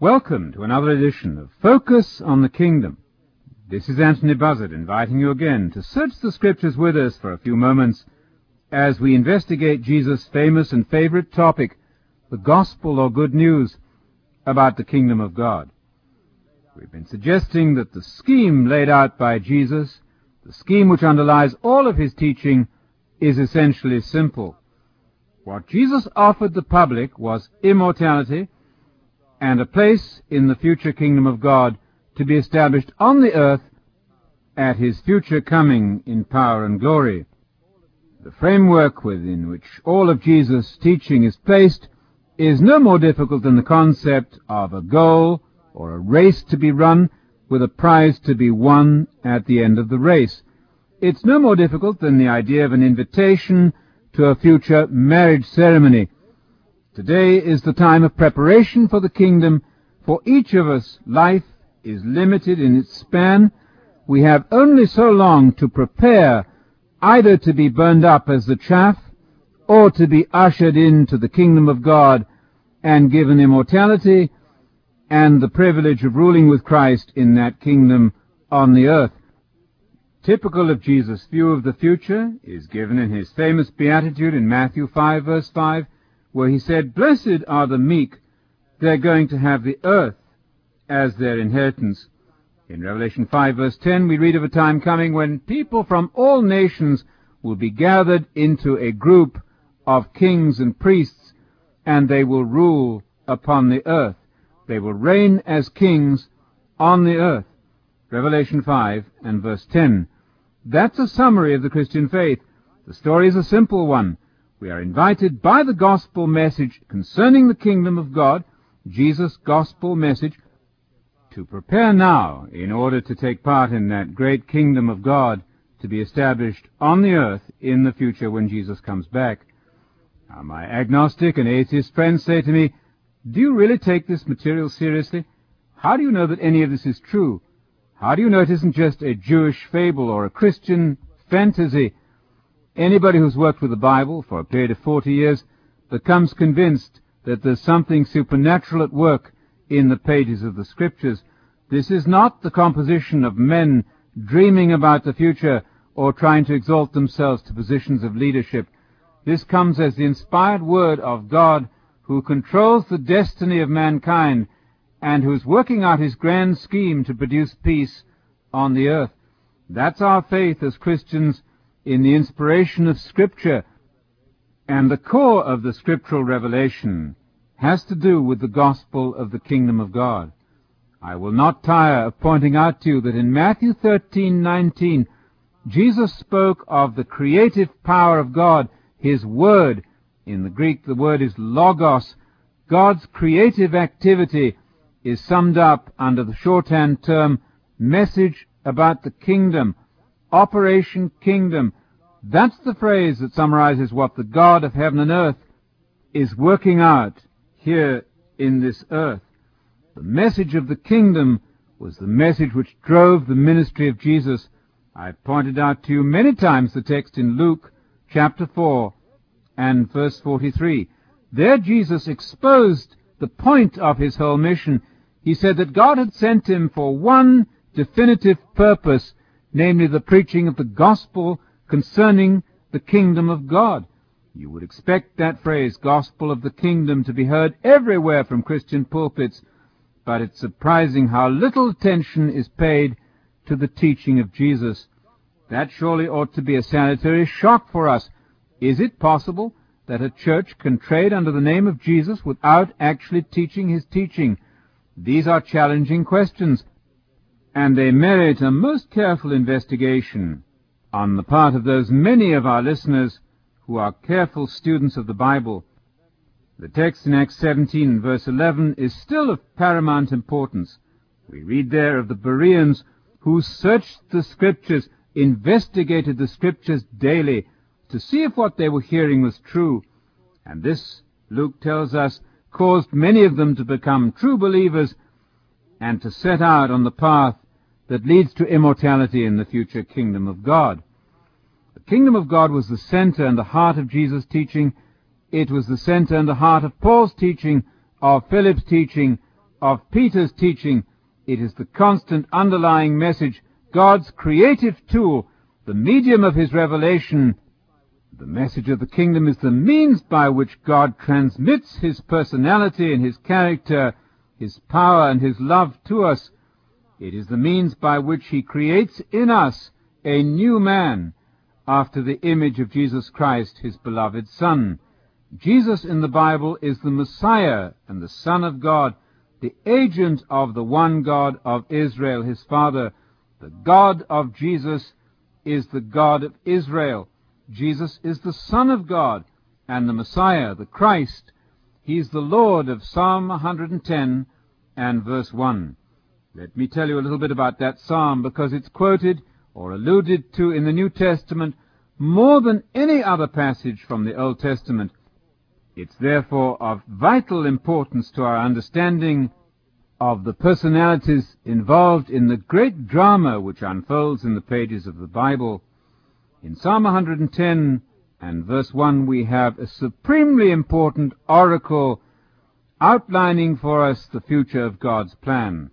Welcome to another edition of Focus on the Kingdom. This is Anthony Buzzard inviting you again to search the Scriptures with us for a few moments as we investigate Jesus' famous and favorite topic, the Gospel or Good News about the Kingdom of God. We've been suggesting that the scheme laid out by Jesus, the scheme which underlies all of his teaching, is essentially simple. What Jesus offered the public was immortality and a place in the future kingdom of God to be established on the earth at his future coming in power and glory. The framework within which all of Jesus' teaching is placed is no more difficult than the concept of a goal or a race to be run with a prize to be won at the end of the race. It's no more difficult than the idea of an invitation to a future marriage ceremony. Today is the time of preparation for the kingdom. For each of us, life is limited in its span. We have only so long to prepare either to be burned up as the chaff or to be ushered into the kingdom of God and given immortality and the privilege of ruling with Christ in that kingdom on the earth. Typical of Jesus' view of the future is given in his famous beatitude in Matthew 5 verse 5, where he said, Blessed are the meek, they're going to have the earth as their inheritance. In Revelation 5 verse 10 we read of a time coming when people from all nations will be gathered into a group of kings and priests, and they will rule upon the earth. They will reign as kings on the earth. Revelation 5 and verse 10. That's a summary of the Christian faith. The story is a simple one. We are invited by the gospel message concerning the kingdom of God, Jesus' gospel message, to prepare now in order to take part in that great kingdom of God to be established on the earth in the future when Jesus comes back. Now, my agnostic and atheist friends say to me, do you really take this material seriously? How do you know that any of this is true? How do you know it isn't just a Jewish fable or a Christian fantasy? Anybody who's worked with the Bible for a period of 40 years becomes convinced that there's something supernatural at work in the pages of the Scriptures. This is not the composition of men dreaming about the future or trying to exalt themselves to positions of leadership. This comes as the inspired word of God who controls the destiny of mankind and who's working out his grand scheme to produce peace on the earth. That's our faith as Christians in the inspiration of Scripture. And the core of the scriptural revelation has to do with the gospel of the kingdom of God. I will not tire of pointing out to you that in Matthew 13:19 Jesus spoke of the creative power of God, his word, in the Greek, the word is logos. God's creative activity is summed up under the shorthand term message about the kingdom, Operation Kingdom. That's the phrase that summarizes what the God of heaven and earth is working out here in this earth. The message of the kingdom was the message which drove the ministry of Jesus. I pointed out to you many times the text in Luke chapter 4 and verse 43. There Jesus exposed the point of his whole mission. He said that God had sent him for one definitive purpose, namely the preaching of the gospel concerning the kingdom of God. You would expect that phrase, gospel of the kingdom, to be heard everywhere from Christian pulpits, but it's surprising how little attention is paid to the teaching of Jesus. That surely ought to be a sanitary shock for us. Is it possible that a church can trade under the name of Jesus without actually teaching his teaching? These are challenging questions, and they merit a most careful investigation on the part of those many of our listeners who are careful students of the Bible. The text in Acts 17 verse 11 is still of paramount importance. We read there of the Bereans who searched the scriptures, investigated the scriptures daily, to see if what they were hearing was true. And this, Luke tells us, caused many of them to become true believers and to set out on the path that leads to immortality in the future kingdom of God. The kingdom of God was the center and the heart of Jesus' teaching. It was the center and the heart of Paul's teaching, of Philip's teaching, of Peter's teaching. It is the constant underlying message, God's creative tool, the medium of his revelation. The message of the kingdom is the means by which God transmits his personality and his character, his power and his love to us. It is the means by which he creates in us a new man after the image of Jesus Christ, his beloved Son. Jesus in the Bible is the Messiah and the Son of God, the agent of the one God of Israel, his Father. The God of Jesus is the God of Israel. Jesus is the Son of God and the Messiah, the Christ. He is the Lord of Psalm 110 and verse 1. Let me tell you a little bit about that psalm because it's quoted or alluded to in the New Testament more than any other passage from the Old Testament. It's therefore of vital importance to our understanding of the personalities involved in the great drama which unfolds in the pages of the Bible. In Psalm 110 and verse 1 we have a supremely important oracle outlining for us the future of God's plan.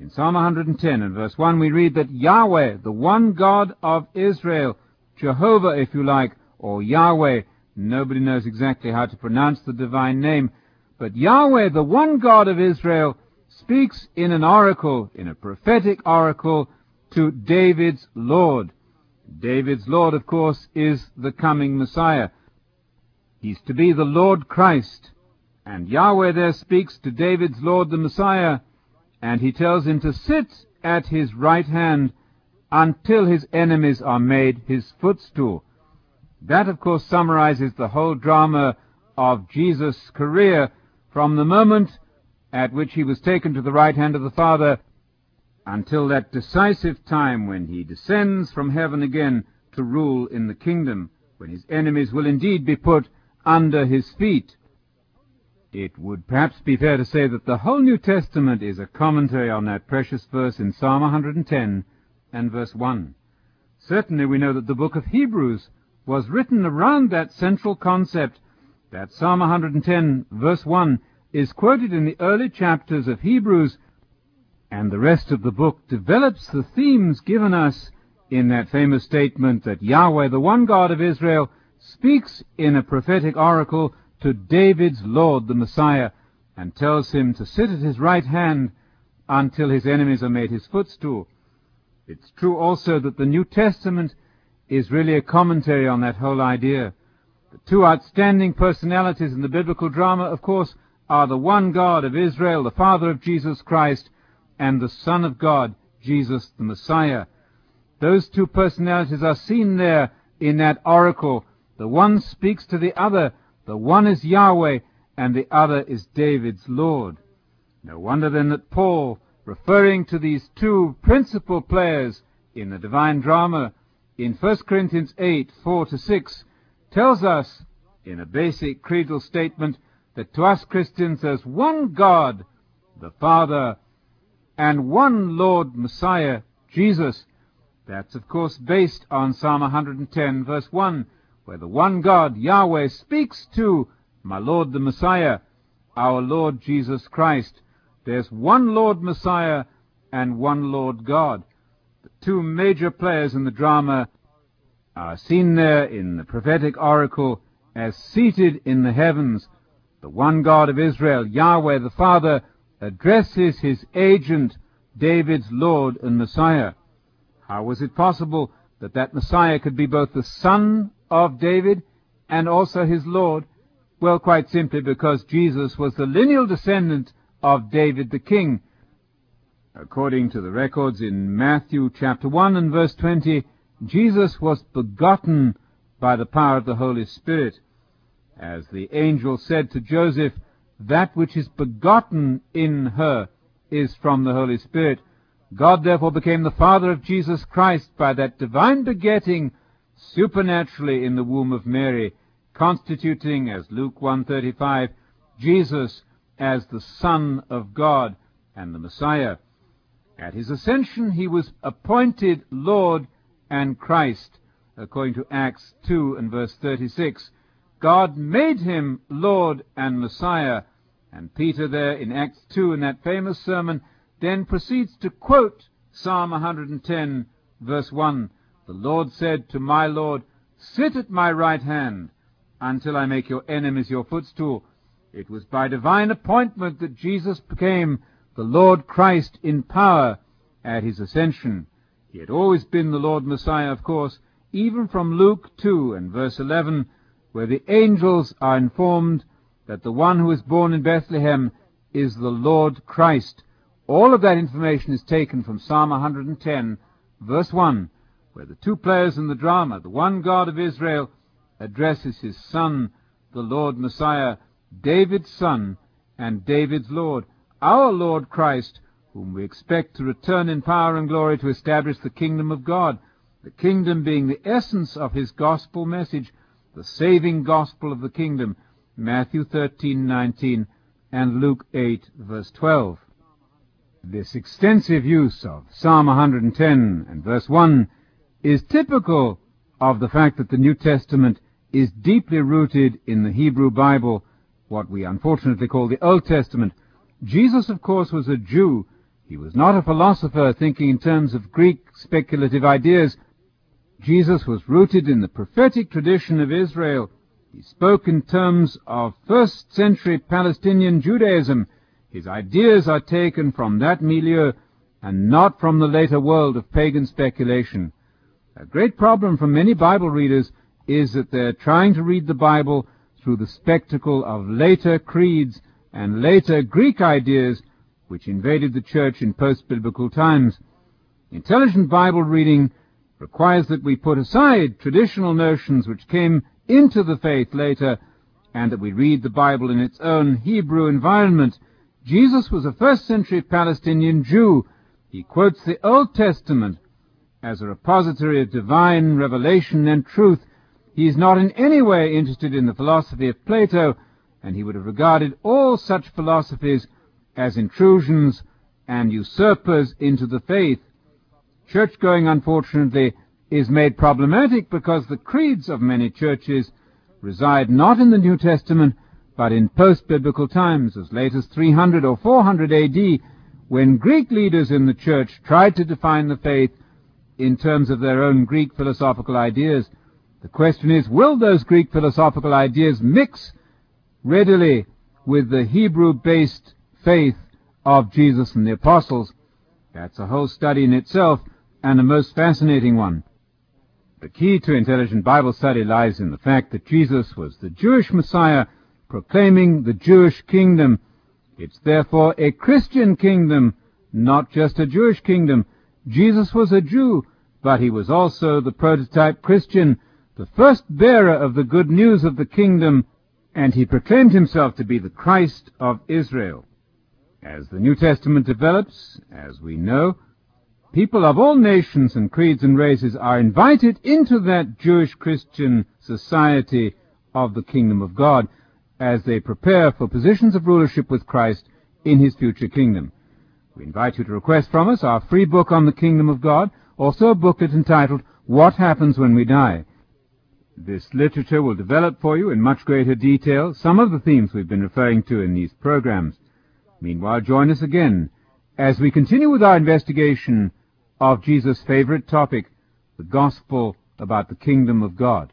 In Psalm 110 and verse 1 we read that Yahweh, the one God of Israel, Jehovah if you like, or Yahweh, Nobody knows exactly how to pronounce the divine name, but Yahweh, the one God of Israel, speaks in an oracle, in a prophetic oracle, to David's Lord. David's Lord, of course, is the coming Messiah. He's to be the Lord Christ. And Yahweh there speaks to David's Lord, the Messiah, and he tells him to sit at his right hand until his enemies are made his footstool. That, of course, summarizes the whole drama of Jesus' career from the moment at which he was taken to the right hand of the Father until that decisive time when he descends from heaven again to rule in the kingdom, when his enemies will indeed be put under his feet. It would perhaps be fair to say that the whole New Testament is a commentary on that precious verse in Psalm 110 and verse 1. Certainly we know that the book of Hebrews was written around that central concept that Psalm 110 verse 1 is quoted in the early chapters of Hebrews and the rest of the book develops the themes given us in that famous statement that Yahweh, the one God of Israel, speaks in a prophetic oracle to David's Lord, the Messiah, and tells him to sit at his right hand until his enemies are made his footstool. It's true also that the New Testament is really a commentary on that whole idea. The two outstanding personalities in the biblical drama, of course, are the one God of Israel, the Father of Jesus Christ, and the Son of God, Jesus the Messiah. Those two personalities are seen there in that oracle. The one speaks to the other. The one is Yahweh, and the other is David's Lord. No wonder then that Paul, referring to these two principal players in the divine drama, in 1 Corinthians 8, 4 to 6, tells us in a basic creedal statement that to us Christians there's one God, the Father, and one Lord Messiah, Jesus. That's of course based on Psalm 110 verse 1, where the one God, Yahweh, speaks to my Lord the Messiah, our Lord Jesus Christ. There's one Lord Messiah and one Lord God The two major players in the drama are seen there in the prophetic oracle as seated in the heavens. The one God of Israel, Yahweh the Father, addresses his agent, David's Lord and Messiah. How was it possible that that Messiah could be both the son of David and also his Lord? Well, quite simply because Jesus was the lineal descendant of David the king, According to the records in Matthew chapter 1 and verse 20, Jesus was begotten by the power of the Holy Spirit. As the angel said to Joseph, that which is begotten in her is from the Holy Spirit. God therefore became the Father of Jesus Christ by that divine begetting supernaturally in the womb of Mary, constituting, as Luke 135, Jesus as the Son of God and the Messiah. At his ascension, he was appointed Lord and Christ, according to Acts 2 and verse 36. God made him Lord and Messiah, And Peter there in Acts 2 in that famous sermon then proceeds to quote Psalm 110 verse 1. The Lord said to my Lord, Sit at my right hand until I make your enemies your footstool. It was by divine appointment that Jesus became the Lord Christ in power at his ascension. He had always been the Lord Messiah, of course, even from Luke 2 and verse 11, where the angels are informed that the one who is born in Bethlehem is the Lord Christ. All of that information is taken from Psalm 110, verse 1, where the two players in the drama, the one God of Israel, addresses his son, the Lord Messiah, David's son and David's Lord, our Lord Christ, whom we expect to return in power and glory to establish the kingdom of God, the kingdom being the essence of his gospel message, the saving gospel of the kingdom, Matthew 13:19 and Luke 8 verse 12. This extensive use of Psalm 110 and verse 1 is typical of the fact that the New Testament is deeply rooted in the Hebrew Bible, what we unfortunately call the Old Testament. Jesus, of course, was a Jew. He was not a philosopher thinking in terms of Greek speculative ideas. Jesus was rooted in the prophetic tradition of Israel. He spoke in terms of first century Palestinian Judaism. His ideas are taken from that milieu and not from the later world of pagan speculation. A great problem for many Bible readers is that they're trying to read the Bible through the spectacle of later creeds and later Greek ideas which invaded the church in post-biblical times. Intelligent Bible reading requires that we put aside traditional notions which came into the faith later and that we read the Bible in its own Hebrew environment. Jesus was a first century Palestinian Jew. He quotes the Old Testament as a repository of divine revelation and truth. He is not in any way interested in the philosophy of Plato, and he would have regarded all such philosophies as intrusions and usurpers into the faith. Church going, unfortunately, is made problematic because the creeds of many churches reside not in the New Testament, but in post-biblical times, as late as 300 or 400 AD, when Greek leaders in the church tried to define the faith in terms of their own Greek philosophical ideas. The question is, will those Greek philosophical ideas mix readily with the Hebrew-based faith of Jesus and the apostles? That's a whole study in itself and a most fascinating one. The key to intelligent Bible study lies in the fact that Jesus was the Jewish Messiah proclaiming the Jewish kingdom. It's therefore a Christian kingdom, not just a Jewish kingdom. Jesus was a Jew, but he was also the prototype Christian, the first bearer of the good news of the kingdom, and he proclaimed himself to be the Christ of Israel. As the New Testament develops, as we know, people of all nations and creeds and races are invited into that Jewish Christian society of the kingdom of God as they prepare for positions of rulership with Christ in his future kingdom. We invite you to request from us our free book on the kingdom of God, also a booklet entitled What Happens When We Die. This literature will develop for you in much greater detail some of the themes we've been referring to in these programs. Meanwhile, join us again as we continue with our investigation of Jesus' favorite topic, the gospel about the kingdom of God.